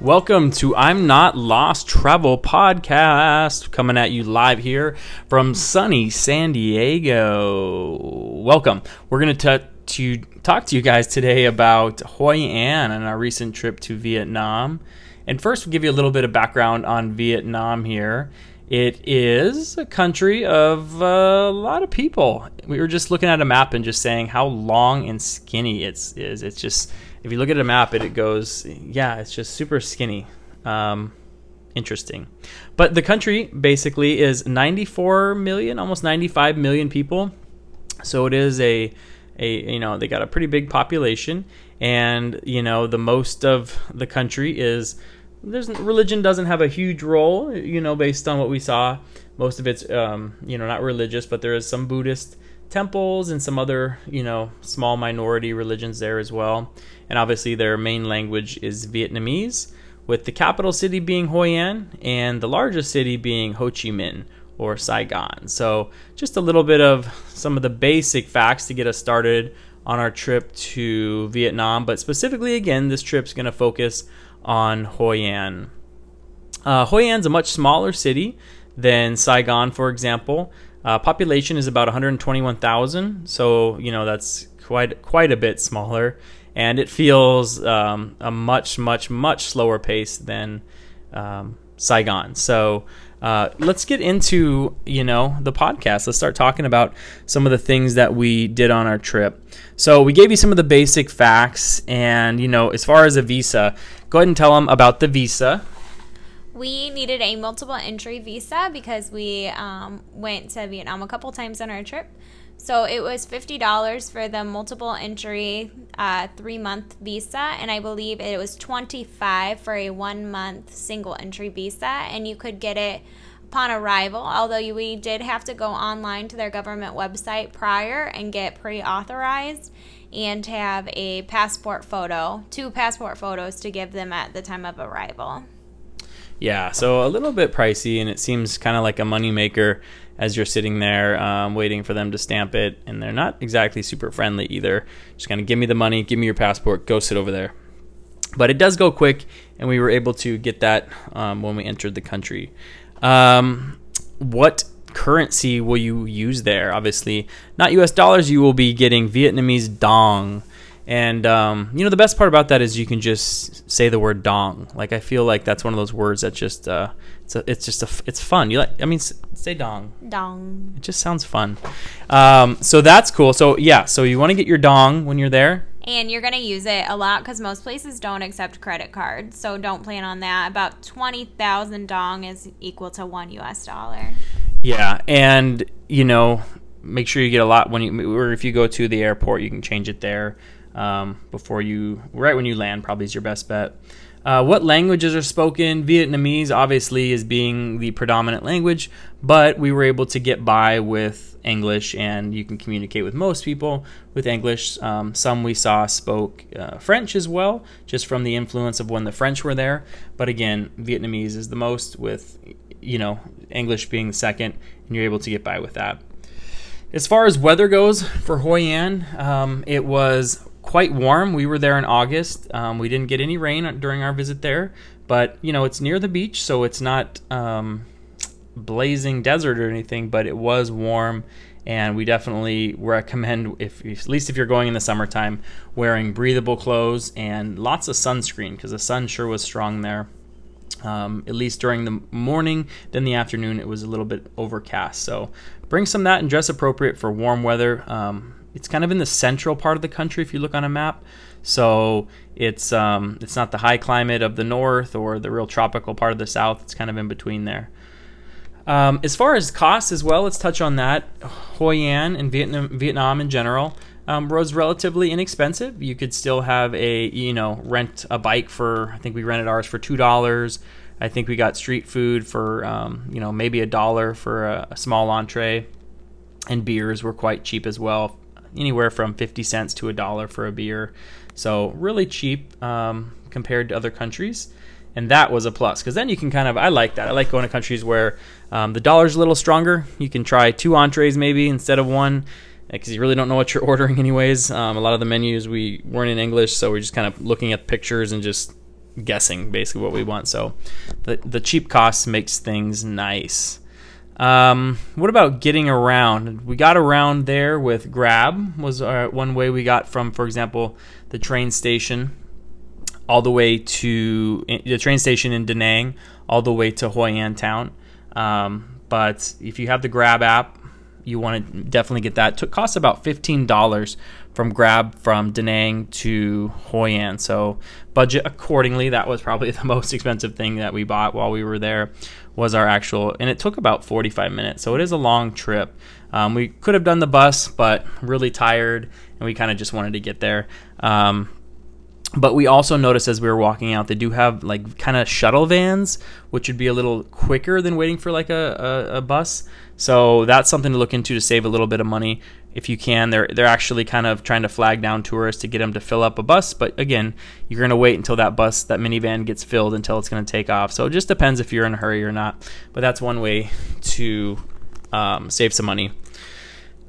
Welcome to I'm Not Lost Travel Podcast, coming at you live here from sunny San Diego. Welcome. We're going to to talk to you guys today about Hoi An and our recent trip to Vietnam. And first, we'll give you a little bit of background on Vietnam here. It is a country of uh, a lot of people. We were just looking at a map and just saying how long and skinny it is. It's just if you look at a map, it, it goes, yeah, it's just super skinny. Um, interesting. But the country basically is 94 million, almost 95 million people. So it is a, a you know, they got a pretty big population, and you know, the most of the country is there's religion doesn't have a huge role, you know, based on what we saw. Most of it's, um, you know, not religious, but there is some Buddhist temples and some other, you know, small minority religions there as well. And obviously, their main language is Vietnamese, with the capital city being Hanoi and the largest city being Ho Chi Minh or Saigon. So, just a little bit of some of the basic facts to get us started on our trip to Vietnam. But specifically, again, this trip's going to focus on Hoi An. Uh, Hoi An's a much smaller city than Saigon, for example. Uh, population is about 121,000, so you know that's quite quite a bit smaller, and it feels um, a much much much slower pace than um, Saigon. So uh, let's get into you know the podcast. Let's start talking about some of the things that we did on our trip. So we gave you some of the basic facts, and you know as far as a visa, go ahead and tell them about the visa we needed a multiple entry visa because we um, went to Vietnam a couple times on our trip. So it was $50 for the multiple entry uh, three month visa, and I believe it was 25 for a one month single entry visa, and you could get it upon arrival. Although we did have to go online to their government website prior and get pre authorized and have a passport photo, two passport photos to give them at the time of arrival. Yeah, so a little bit pricey, and it seems kind of like a moneymaker as you're sitting there um, waiting for them to stamp it. And they're not exactly super friendly either. Just kind of give me the money, give me your passport, go sit over there. But it does go quick, and we were able to get that um, when we entered the country. Um, what currency will you use there? Obviously, not US dollars, you will be getting Vietnamese dong. And um, you know the best part about that is you can just say the word dong. Like I feel like that's one of those words that just uh, it's a, it's just a it's fun. You like I mean say dong. Dong. It just sounds fun. Um, so that's cool. So yeah, so you want to get your dong when you're there. And you're going to use it a lot because most places don't accept credit cards. So don't plan on that. About 20,000 dong is equal to one US dollar. Yeah. And, you know, make sure you get a lot when you, or if you go to the airport, you can change it there um, before you, right when you land, probably is your best bet. Uh, what languages are spoken? Vietnamese, obviously, is being the predominant language, but we were able to get by with English, and you can communicate with most people with English. Um, some we saw spoke uh, French as well, just from the influence of when the French were there. But again, Vietnamese is the most, with you know English being the second, and you're able to get by with that. As far as weather goes for Hoi An, um, it was quite warm. We were there in August. Um, we didn't get any rain during our visit there, but you know it's near the beach, so it's not um, blazing desert or anything. But it was warm, and we definitely recommend, if at least if you're going in the summertime, wearing breathable clothes and lots of sunscreen because the sun sure was strong there. Um, at least during the morning. Then the afternoon, it was a little bit overcast. So bring some that and dress appropriate for warm weather. Um, it's kind of in the central part of the country if you look on a map. So it's um, it's not the high climate of the north or the real tropical part of the south. It's kind of in between there. Um, as far as costs as well, let's touch on that. Hoi An and Vietnam, Vietnam in general um, was relatively inexpensive. You could still have a you know rent a bike for I think we rented ours for two dollars. I think we got street food for um, you know maybe a dollar for a, a small entree, and beers were quite cheap as well anywhere from 50 cents to a dollar for a beer. So really cheap um, compared to other countries. And that was a plus because then you can kind of, I like that. I like going to countries where um, the dollar's a little stronger. You can try two entrees maybe instead of one because you really don't know what you're ordering anyways. Um, a lot of the menus we weren't in English, so we're just kind of looking at pictures and just guessing basically what we want. So the the cheap cost makes things nice. Um, what about getting around? We got around there with Grab was our, one way we got from, for example, the train station all the way to the train station in Da Nang, all the way to Hoi An town. Um, but if you have the Grab app, you want to definitely get that. It costs about fifteen dollars from Grab from Da Nang to Hoi An. So budget accordingly. That was probably the most expensive thing that we bought while we were there. Was our actual, and it took about 45 minutes. So it is a long trip. Um, we could have done the bus, but really tired, and we kind of just wanted to get there. Um, but we also noticed as we were walking out, they do have like kind of shuttle vans, which would be a little quicker than waiting for like a, a, a, bus. So that's something to look into to save a little bit of money if you can. They're they're actually kind of trying to flag down tourists to get them to fill up a bus, but again, you're going to wait until that bus, that minivan gets filled until it's going to take off. So it just depends if you're in a hurry or not. But that's one way to um, save some money.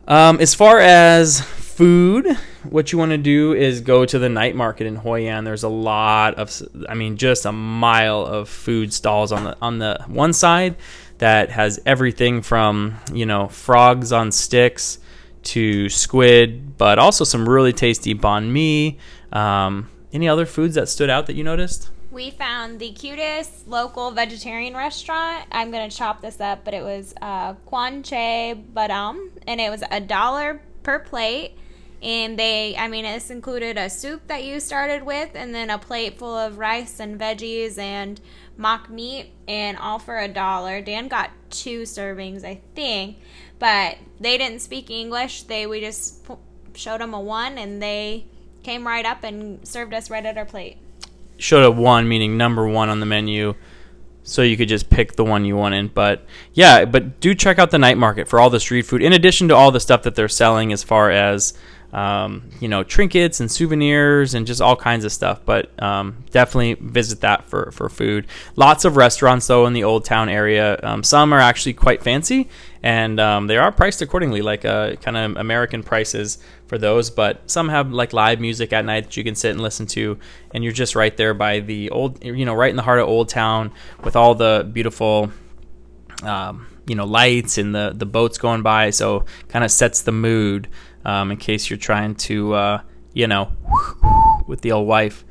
Um, as far as food, what you want to do is go to the night market in Hoi An. There's a lot of, I mean, just a mile of food stalls on the on the one side that has everything from you know frogs on sticks to squid, but also some really tasty banh mi. Um, any other foods that stood out that you noticed? We found the cutest local vegetarian restaurant. I'm gonna chop this up, but it was uh, Quan Che Badam, and it was a dollar per plate and they i mean this included a soup that you started with and then a plate full of rice and veggies and mock meat and all for a dollar dan got two servings i think but they didn't speak english they we just showed them a one and they came right up and served us right at our plate showed a one meaning number one on the menu so you could just pick the one you wanted. But yeah, but do check out the night market for all the street food, in addition to all the stuff that they're selling as far as um, you know, trinkets and souvenirs and just all kinds of stuff. But um, definitely visit that for, for food. Lots of restaurants, though, in the Old Town area. Um, some are actually quite fancy and um, they are priced accordingly, like uh, kind of American prices for those. But some have like live music at night that you can sit and listen to, and you're just right there by the old, you know, right in the heart of Old Town with all the beautiful. Um, you know lights and the the boats going by so kind of sets the mood um, in case you're trying to, uh, you know, with the old wife.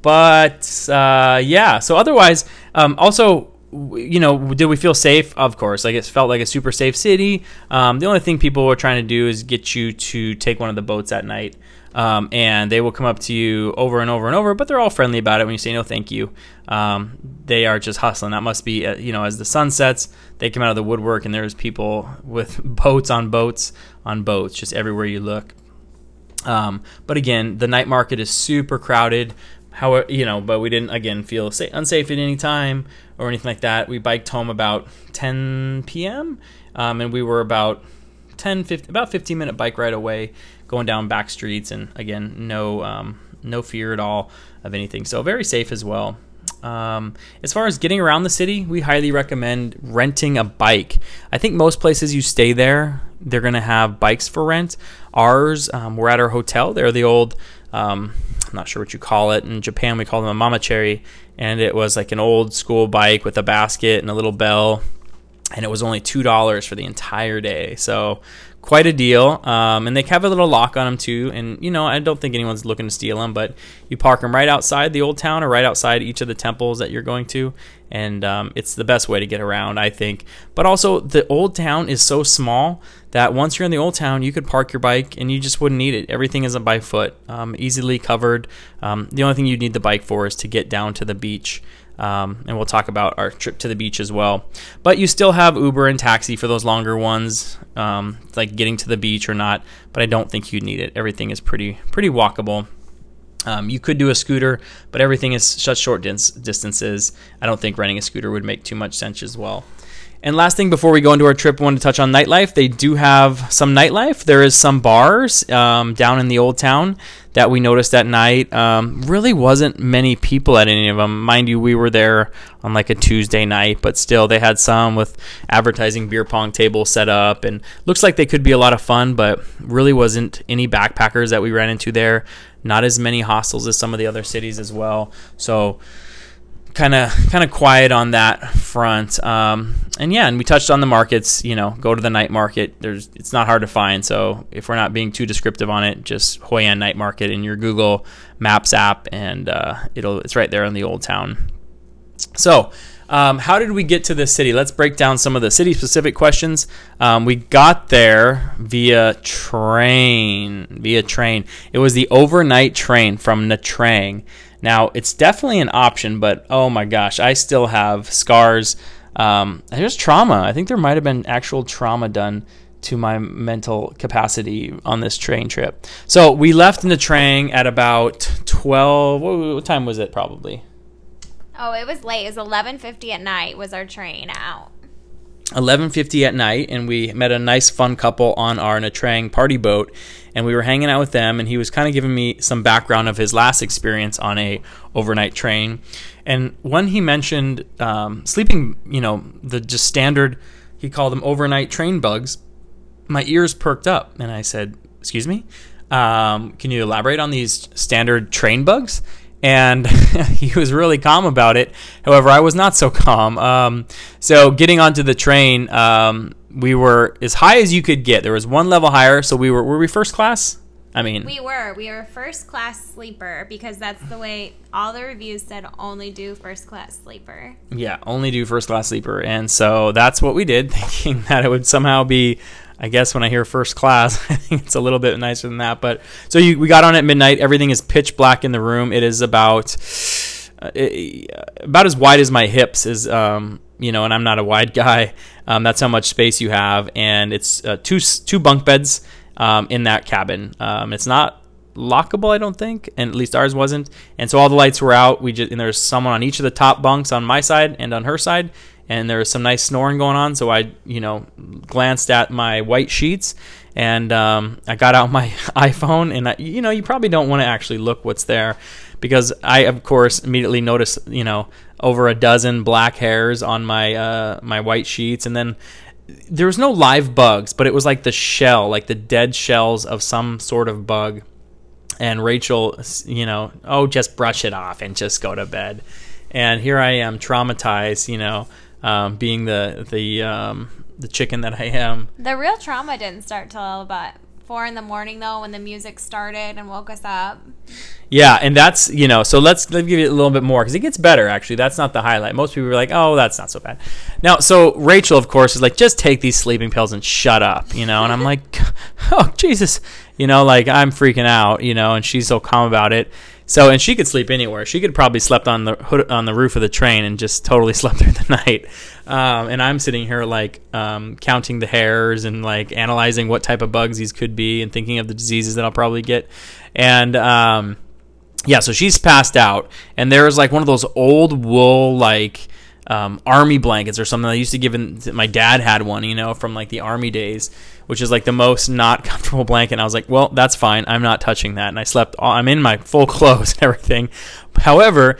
But uh, yeah, so otherwise, um, also, you know, did we feel safe? Of course. Like it felt like a super safe city. Um, the only thing people were trying to do is get you to take one of the boats at night. Um, and they will come up to you over and over and over, but they're all friendly about it when you say no, thank you. Um, they are just hustling. That must be, uh, you know, as the sun sets, they come out of the woodwork, and there's people with boats on boats on boats, just everywhere you look. Um, but again, the night market is super crowded. How you know, but we didn't again feel safe, unsafe at any time or anything like that. We biked home about 10 p.m. Um, and we were about 10, 15, about 15 minute bike ride away, going down back streets, and again, no um, no fear at all of anything. So very safe as well. Um, as far as getting around the city, we highly recommend renting a bike. I think most places you stay there, they're going to have bikes for rent. Ours, um, we're at our hotel. They're the old, um, I'm not sure what you call it. In Japan, we call them a mamachari, And it was like an old school bike with a basket and a little bell. And it was only $2 for the entire day. So quite a deal. Um, and they have a little lock on them too. And you know, I don't think anyone's looking to steal them, but you park them right outside the old town or right outside each of the temples that you're going to, and um, it's the best way to get around, I think. But also, the old town is so small that once you're in the old town, you could park your bike and you just wouldn't need it. Everything isn't by foot, um, easily covered. Um, the only thing you'd need the bike for is to get down to the beach. Um, and we'll talk about our trip to the beach as well. But you still have Uber and taxi for those longer ones, um, like getting to the beach or not. But I don't think you'd need it. Everything is pretty pretty walkable. Um, you could do a scooter, but everything is such short distances. I don't think renting a scooter would make too much sense as well. And last thing before we go into our trip, I wanted to touch on nightlife. They do have some nightlife. There is some bars um, down in the old town that we noticed at night. Um, really wasn't many people at any of them. Mind you, we were there on like a Tuesday night, but still they had some with advertising beer pong tables set up and looks like they could be a lot of fun, but really wasn't any backpackers that we ran into there. Not as many hostels as some of the other cities as well. So kind of kind of quiet on that front. Um, and yeah, and we touched on the markets. You know, go to the night market. There's it's not hard to find. So if we're not being too descriptive on it, just Hoi An Night Market in your Google Maps app, and uh, it'll it's right there in the old town. So. Um, how did we get to this city? Let's break down some of the city specific questions. Um, we got there via train. Via train. It was the overnight train from Nha Trang. Now, it's definitely an option, but oh my gosh, I still have scars. Um, there's trauma. I think there might have been actual trauma done to my mental capacity on this train trip. So we left Nha Trang at about 12. What, what time was it probably? Oh, it was late. It was 11:50 at night was our train out. 11:50 at night and we met a nice fun couple on our Nha Trang party boat and we were hanging out with them and he was kind of giving me some background of his last experience on a overnight train and when he mentioned um, sleeping you know the just standard he called them overnight train bugs my ears perked up and i said excuse me um, can you elaborate on these standard train bugs and he was really calm about it. However, I was not so calm. Um, so getting onto the train, um, we were as high as you could get. There was one level higher, so we were were we first class? I mean, we were we were first class sleeper because that's the way all the reviews said. Only do first class sleeper. Yeah, only do first class sleeper, and so that's what we did, thinking that it would somehow be I guess when I hear first class, I think it's a little bit nicer than that. But so you, we got on at midnight. Everything is pitch black in the room. It is about uh, it, about as wide as my hips is. Um, you know, and I'm not a wide guy. Um, that's how much space you have, and it's uh, two two bunk beds um, in that cabin. Um, it's not lockable, I don't think, and at least ours wasn't. And so all the lights were out. We just and there's someone on each of the top bunks on my side and on her side, and there was some nice snoring going on. So I, you know, glanced at my white sheets and um, I got out my iPhone, and I, you know, you probably don't want to actually look what's there because I, of course, immediately noticed, you know, over a dozen black hairs on my uh, my white sheets, and then there was no live bugs, but it was like the shell, like the dead shells of some sort of bug. And Rachel, you know, oh, just brush it off and just go to bed. And here I am, traumatized, you know, um, being the the um, the chicken that I am. The real trauma didn't start till about four in the morning though when the music started and woke us up. Yeah, and that's you know so let's let's give you a little bit more because it gets better actually. That's not the highlight. Most people are like, oh, that's not so bad. Now, so Rachel of course is like, just take these sleeping pills and shut up, you know. And I'm like, oh Jesus, you know, like I'm freaking out, you know, and she's so calm about it. So, and she could sleep anywhere. She could probably slept on the hood, on the roof of the train and just totally slept through the night. Um, and I'm sitting here like um, counting the hairs and like analyzing what type of bugs these could be and thinking of the diseases that I'll probably get. And um, yeah, so she's passed out, and there is like one of those old wool like um, army blankets or something I used to give. In, my dad had one, you know, from like the army days, which is like the most not comfortable blanket. And I was like, well, that's fine. I'm not touching that. And I slept. I'm in my full clothes and everything. However,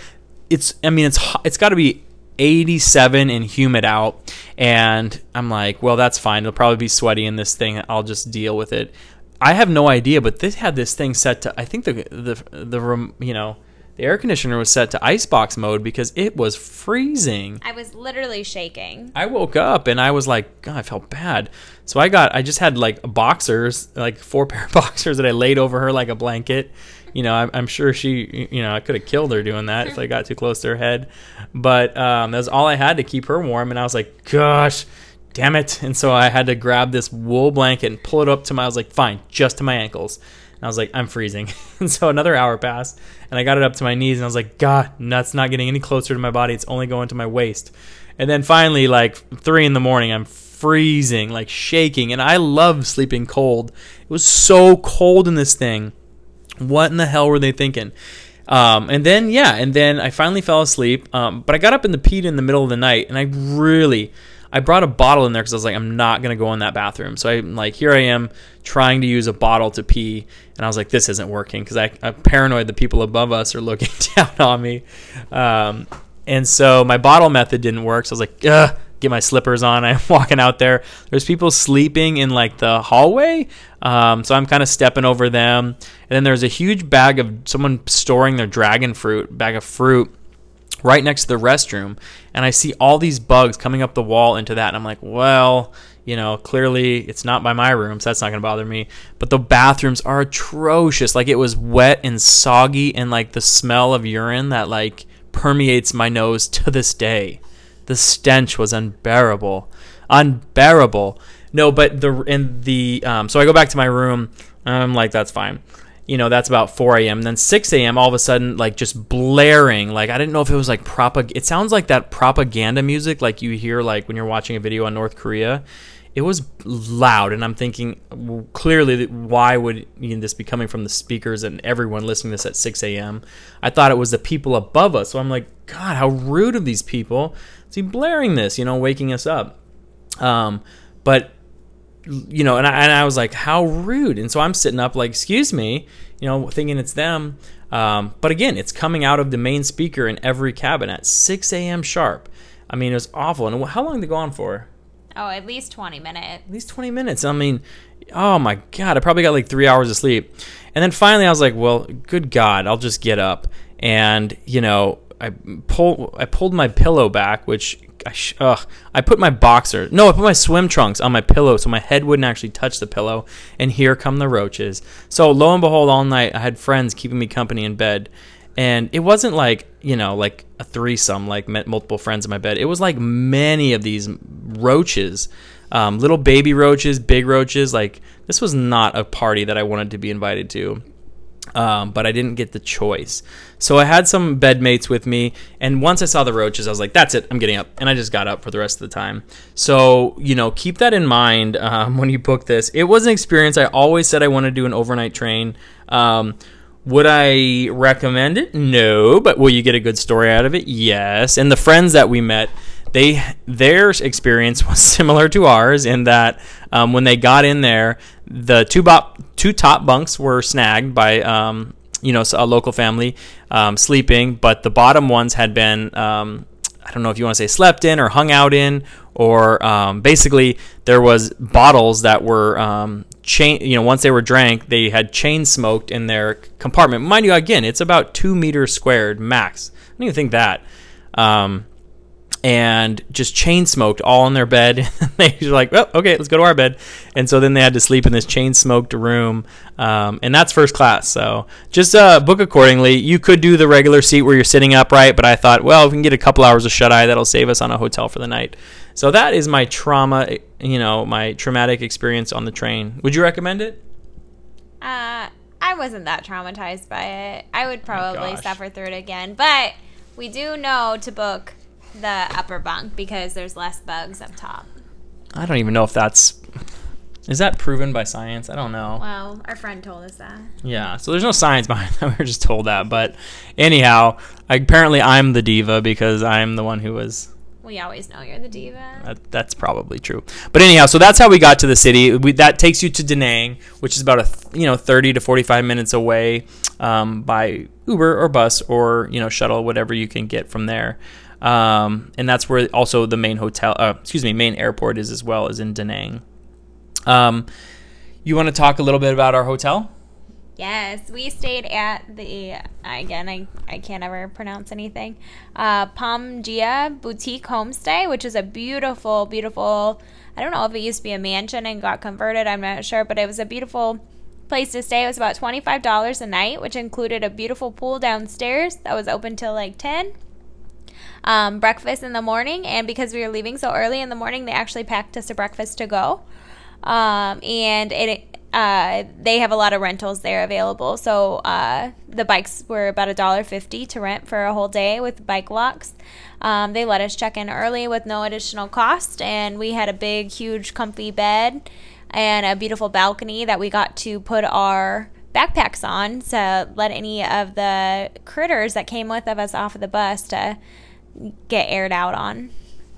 it's. I mean, it's it's got to be 87 and humid out and i'm like well that's fine it'll probably be sweaty in this thing i'll just deal with it i have no idea but this had this thing set to i think the the the you know the air conditioner was set to icebox mode because it was freezing. I was literally shaking. I woke up and I was like, God, I felt bad. So I got, I just had like boxers, like four pair of boxers that I laid over her like a blanket. You know, I'm, I'm sure she, you know, I could have killed her doing that if I got too close to her head. But um, that was all I had to keep her warm. And I was like, gosh, damn it. And so I had to grab this wool blanket and pull it up to my, I was like, fine, just to my ankles. And I was like, I'm freezing. and so another hour passed, and I got it up to my knees, and I was like, God, that's not getting any closer to my body. It's only going to my waist. And then finally, like three in the morning, I'm freezing, like shaking. And I love sleeping cold. It was so cold in this thing. What in the hell were they thinking? Um, and then, yeah, and then I finally fell asleep. Um, but I got up in the peat in the middle of the night, and I really, I brought a bottle in there because I was like, I'm not gonna go in that bathroom. So I'm like, here I am trying to use a bottle to pee, and I was like, this isn't working because I'm paranoid the people above us are looking down on me. Um, and so my bottle method didn't work. So I was like, Ugh, get my slippers on. I'm walking out there. There's people sleeping in like the hallway. Um, so I'm kind of stepping over them. And then there's a huge bag of someone storing their dragon fruit, bag of fruit right next to the restroom and I see all these bugs coming up the wall into that and I'm like, well, you know, clearly it's not by my room, so that's not going to bother me. But the bathrooms are atrocious. Like it was wet and soggy and like the smell of urine that like permeates my nose to this day. The stench was unbearable. Unbearable. No, but the in the um, so I go back to my room. I'm like, that's fine you know that's about 4 a.m then 6 a.m all of a sudden like just blaring like i didn't know if it was like propag it sounds like that propaganda music like you hear like when you're watching a video on north korea. It was loud and i'm thinking well, clearly why would you know, this be coming from the speakers and everyone listening to this at 6 a.m i thought it was the people above us so i'm like god how rude of these people see blaring this you know waking us up. Um, but you know, and I, and I was like, how rude. And so I'm sitting up like, excuse me, you know, thinking it's them. Um, but again, it's coming out of the main speaker in every cabin at 6 a.m. sharp. I mean, it was awful. And how long did they go on for? Oh, at least 20 minutes. At least 20 minutes. I mean, oh my God, I probably got like three hours of sleep. And then finally I was like, well, good God, I'll just get up. And, you know, I pull I pulled my pillow back, which I, sh- ugh, I put my boxer, no, I put my swim trunks on my pillow so my head wouldn't actually touch the pillow. And here come the roaches. So lo and behold, all night I had friends keeping me company in bed. And it wasn't like, you know, like a threesome, like met multiple friends in my bed. It was like many of these roaches, um, little baby roaches, big roaches. Like, this was not a party that I wanted to be invited to um, but I didn't get the choice. So I had some bedmates with me, and once I saw the roaches, I was like, "That's it, I'm getting up," and I just got up for the rest of the time. So you know, keep that in mind um, when you book this. It was an experience. I always said I want to do an overnight train. Um, would I recommend it? No, but will you get a good story out of it? Yes. And the friends that we met, they their experience was similar to ours in that um, when they got in there, the two bo- two top bunks were snagged by um, you know a local family um, sleeping, but the bottom ones had been um, I don't know if you want to say slept in or hung out in, or um, basically there was bottles that were um, chain. You know, once they were drank, they had chain smoked in their compartment. Mind you, again, it's about two meters squared max. I don't even think that. Um, and just chain smoked all in their bed. they were like, well, okay, let's go to our bed. And so then they had to sleep in this chain smoked room. Um, and that's first class. So just uh, book accordingly. You could do the regular seat where you're sitting upright, but I thought, well, if we can get a couple hours of shut eye, that'll save us on a hotel for the night. So that is my trauma, you know, my traumatic experience on the train. Would you recommend it? Uh, I wasn't that traumatized by it. I would probably suffer through it again. But we do know to book the upper bunk because there's less bugs up top. I don't even know if that's is that proven by science? I don't know. Well, our friend told us that. Yeah, so there's no science behind that. We were just told that. But anyhow, apparently I'm the diva because I'm the one who was. We always know you're the diva. That, that's probably true. But anyhow, so that's how we got to the city. We, that takes you to Da Nang, which is about a you know 30 to 45 minutes away um, by Uber or bus or you know shuttle, whatever you can get from there. Um, and that's where also the main hotel, uh, excuse me, main airport is as well as in Da Nang. Um, you want to talk a little bit about our hotel? Yes, we stayed at the again. I, I can't ever pronounce anything. Uh, Pomgia Boutique Homestay, which is a beautiful, beautiful. I don't know if it used to be a mansion and got converted. I'm not sure, but it was a beautiful place to stay. It was about twenty five dollars a night, which included a beautiful pool downstairs that was open till like ten um, breakfast in the morning. And because we were leaving so early in the morning, they actually packed us a breakfast to go. Um, and it uh, they have a lot of rentals there available. So uh, the bikes were about a dollar fifty to rent for a whole day with bike locks. Um, they let us check in early with no additional cost, and we had a big, huge, comfy bed and a beautiful balcony that we got to put our backpacks on to let any of the critters that came with us off of the bus to get aired out on.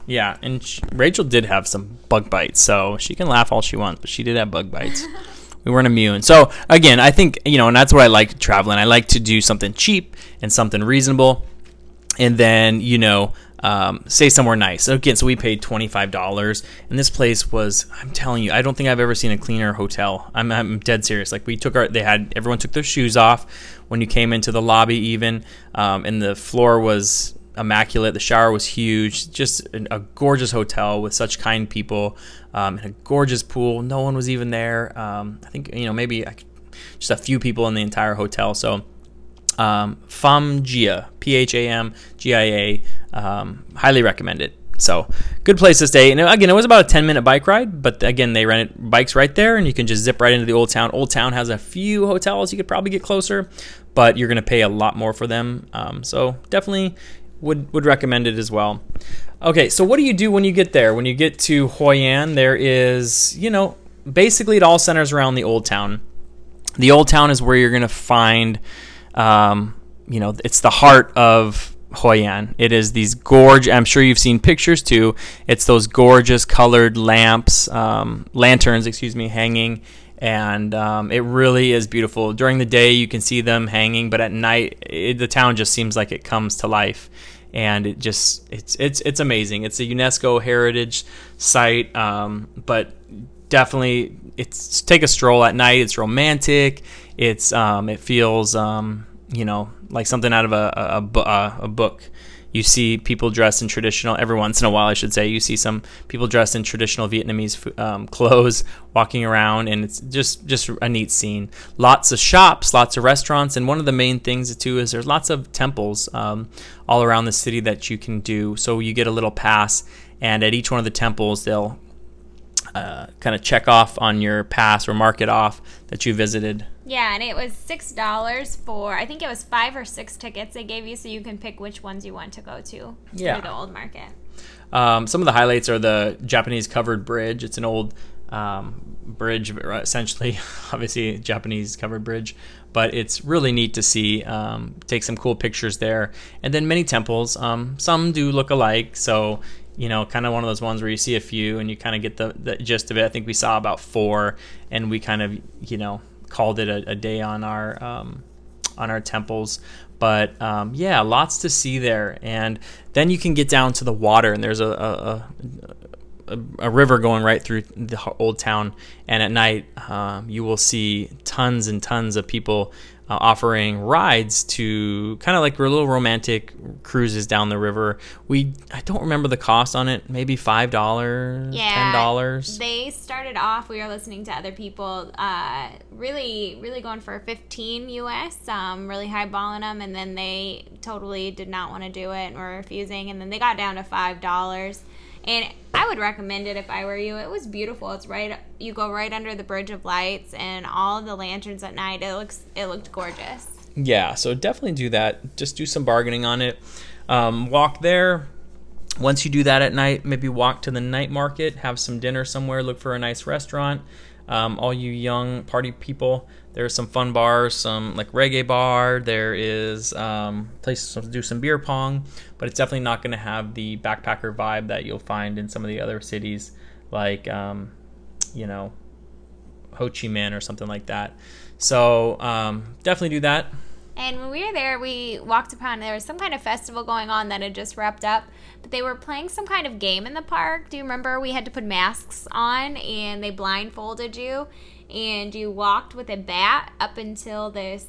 Yeah, and sh Rachel did have some bug bites, so she can laugh all she wants, but she did have bug bites. we weren't immune. So again, I think you know, and that's what I like traveling. I like to do something cheap and something reasonable, and then you know. Um, stay somewhere nice. So again, so we paid twenty five dollars, and this place was. I'm telling you, I don't think I've ever seen a cleaner hotel. I'm, I'm dead serious. Like we took our, they had everyone took their shoes off when you came into the lobby, even, um, and the floor was immaculate. The shower was huge. Just a, a gorgeous hotel with such kind people, um, and a gorgeous pool. No one was even there. Um, I think you know maybe just a few people in the entire hotel. So um, Phamgia, P H A M G I A. Um, highly recommend it. So good place to stay. And again, it was about a 10 minute bike ride, but again, they rented bikes right there and you can just zip right into the old town. Old town has a few hotels you could probably get closer, but you're going to pay a lot more for them. Um, so definitely would, would recommend it as well. Okay, so what do you do when you get there? When you get to Hoi An, there is, you know, basically it all centers around the old town. The old town is where you're going to find um, you know, it's the heart of Hoi An. It is these gorge. I'm sure you've seen pictures too. It's those gorgeous colored lamps, um, lanterns, excuse me, hanging, and um, it really is beautiful. During the day, you can see them hanging, but at night, it, the town just seems like it comes to life. And it just it's it's it's amazing. It's a UNESCO heritage site, um, but definitely it's take a stroll at night. It's romantic. It's um, it feels um, you know like something out of a a, a a, book. You see people dressed in traditional. Every once in a while, I should say, you see some people dressed in traditional Vietnamese um, clothes walking around, and it's just just a neat scene. Lots of shops, lots of restaurants, and one of the main things too is there's lots of temples um, all around the city that you can do. So you get a little pass, and at each one of the temples, they'll uh, kind of check off on your pass or mark it off that you visited. Yeah, and it was six dollars for I think it was five or six tickets they gave you, so you can pick which ones you want to go to. Yeah, the old market. Um, some of the highlights are the Japanese covered bridge. It's an old um, bridge, essentially, obviously Japanese covered bridge, but it's really neat to see. Um, take some cool pictures there, and then many temples. Um, some do look alike, so you know, kind of one of those ones where you see a few and you kind of get the, the gist of it. I think we saw about four, and we kind of, you know, called it a, a day on our um, on our temples. But um, yeah, lots to see there, and then you can get down to the water, and there's a, a, a, a river going right through the old town, and at night um, you will see tons and tons of people uh, offering rides to kind of like little romantic cruises down the river. We I don't remember the cost on it, maybe five dollars, yeah, ten dollars. They started off. We were listening to other people, uh, really, really going for fifteen US, um, really highballing them, and then they totally did not want to do it and were refusing, and then they got down to five dollars. And I would recommend it if I were you. It was beautiful. It's right you go right under the bridge of lights and all the lanterns at night. It looks it looked gorgeous. Yeah, so definitely do that. Just do some bargaining on it. Um, walk there. Once you do that at night, maybe walk to the night market, have some dinner somewhere, look for a nice restaurant. Um, all you young party people, there are some fun bars, some like reggae bar. There is um, places to do some beer pong, but it's definitely not going to have the backpacker vibe that you'll find in some of the other cities, like um, you know Ho Chi Minh or something like that. So um, definitely do that. And when we were there, we walked upon there was some kind of festival going on that had just wrapped up, but they were playing some kind of game in the park. Do you remember we had to put masks on and they blindfolded you and you walked with a bat up until this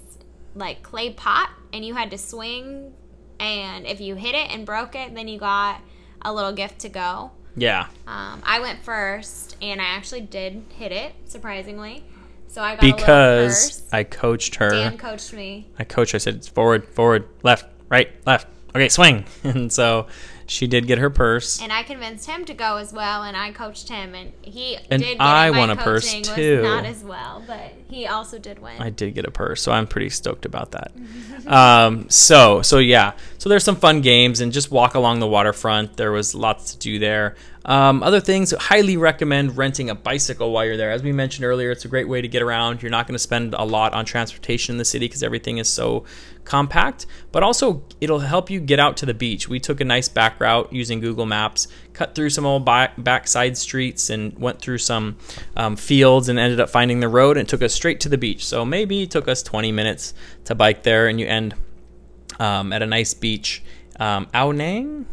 like clay pot and you had to swing and if you hit it and broke it, then you got a little gift to go. Yeah. Um, I went first and I actually did hit it surprisingly. So I got a gift. because I coached her. Dan coached me. I coached. I said forward, forward, left, right, left. Okay, swing. and so she did get her purse. And I convinced him to go as well, and I coached him, and he and did. Get I won a purse too. Not as well, but he also did win. I did get a purse, so I'm pretty stoked about that. um, so so yeah, so there's some fun games and just walk along the waterfront. There was lots to do there. Um, other things, highly recommend renting a bicycle while you're there. As we mentioned earlier, it's a great way to get around. You're not going to spend a lot on transportation in the city because everything is so compact, but also it'll help you get out to the beach. We took a nice back route using Google Maps, cut through some old back, backside streets, and went through some um, fields and ended up finding the road and took us straight to the beach. So maybe it took us 20 minutes to bike there, and you end um, at a nice beach. Um, Ao Nang,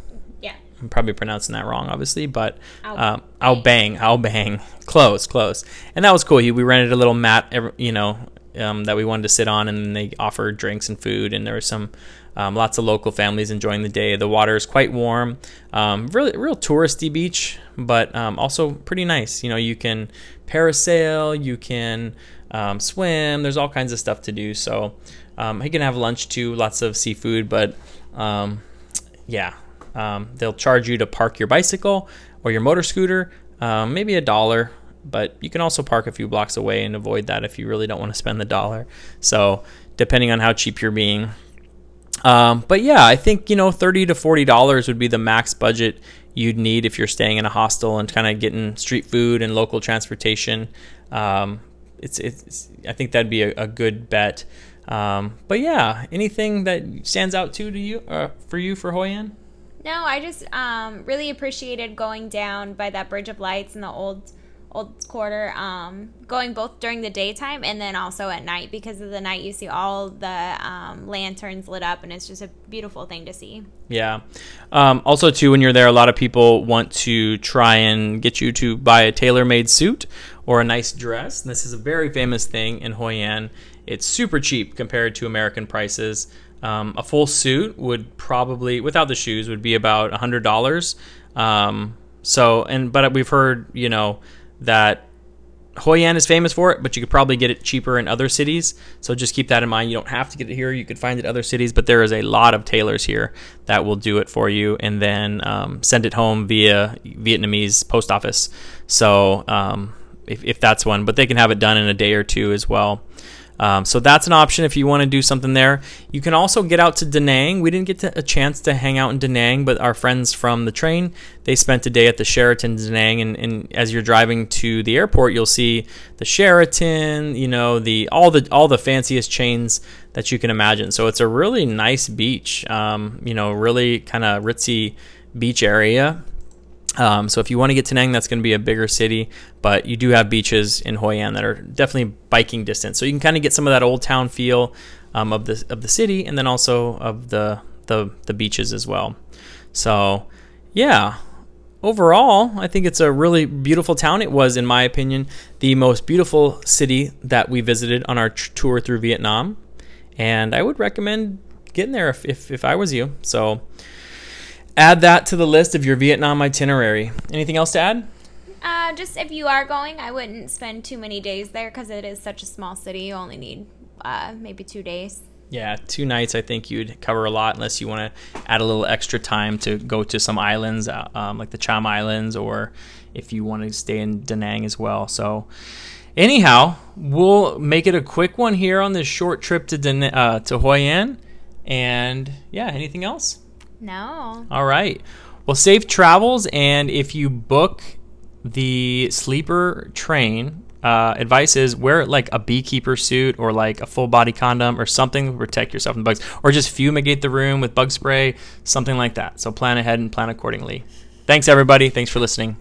I'm probably pronouncing that wrong, obviously, but um, An Bang, An Bang, close, close, and that was cool. We rented a little mat, you know, um, that we wanted to sit on, and they offered drinks and food, and there was some um, lots of local families enjoying the day. The water is quite warm, um, really real touristy beach, but um, also pretty nice. You know, you can parasail, you can um, swim. There's all kinds of stuff to do. So um, you can have lunch too, lots of seafood, but um, yeah, um, they'll charge you to park your bicycle or your motor scooter, um, maybe a dollar, but you can also park a few blocks away and avoid that if you really don't want to spend the dollar. So, depending on how cheap you're being. Um, but yeah, I think you know thirty to forty dollars would be the max budget you'd need if you're staying in a hostel and kind of getting street food and local transportation. Um, it's, it's I think that'd be a, a good bet. Um, but yeah, anything that stands out to to you uh, for you for Hoi An? No, I just um, really appreciated going down by that Bridge of Lights in the old old quarter, um, going both during the daytime and then also at night because of the night you see all the um, lanterns lit up and it's just a beautiful thing to see. Yeah. Um, also, too, when you're there, a lot of people want to try and get you to buy a tailor-made suit or a nice dress. And this is a very famous thing in Hoi An. It's super cheap compared to American prices. Um, a full suit would probably, without the shoes, would be about hundred dollars. Um, so, and but we've heard, you know, that Hoi An is famous for it, but you could probably get it cheaper in other cities. So just keep that in mind. You don't have to get it here. You could find it other cities, but there is a lot of tailors here that will do it for you and then um, send it home via Vietnamese post office. So um, if, if that's one, but they can have it done in a day or two as well. Um, so that's an option if you want to do something there. You can also get out to Da Nang. We didn't get a chance to hang out in Da Nang, but our friends from the train they spent a day at the Sheraton Da Nang, and, and as you're driving to the airport, you'll see the Sheraton, you know, the all the all the fanciest chains that you can imagine. So it's a really nice beach, um, you know, really kind of ritzy beach area. Um, so if you want to get to Nang, that's going to be a bigger city, but you do have beaches in Hoi An that are definitely biking distance. So you can kind of get some of that old town feel um, of the of the city, and then also of the the the beaches as well. So yeah, overall, I think it's a really beautiful town. It was, in my opinion, the most beautiful city that we visited on our tour through Vietnam, and I would recommend getting there if if, if I was you. So add that to the list of your Vietnam itinerary. Anything else to add? Uh, just if you are going, I wouldn't spend too many days there because it is such a small city. You only need uh, maybe two days. Yeah, two nights. I think you'd cover a lot unless you want to add a little extra time to go to some islands, uh, um, like the Cham Islands, or if you want to stay in Da Nang as well. So, anyhow, we'll make it a quick one here on this short trip to da- uh, to Hoi An. And yeah, anything else? No. All right. Well, safe travels. And if you book the sleeper train, uh, advice is wear like a beekeeper suit or like a full body condom or something to protect yourself from bugs, or just fumigate the room with bug spray, something like that. So plan ahead and plan accordingly. Thanks, everybody. Thanks for listening.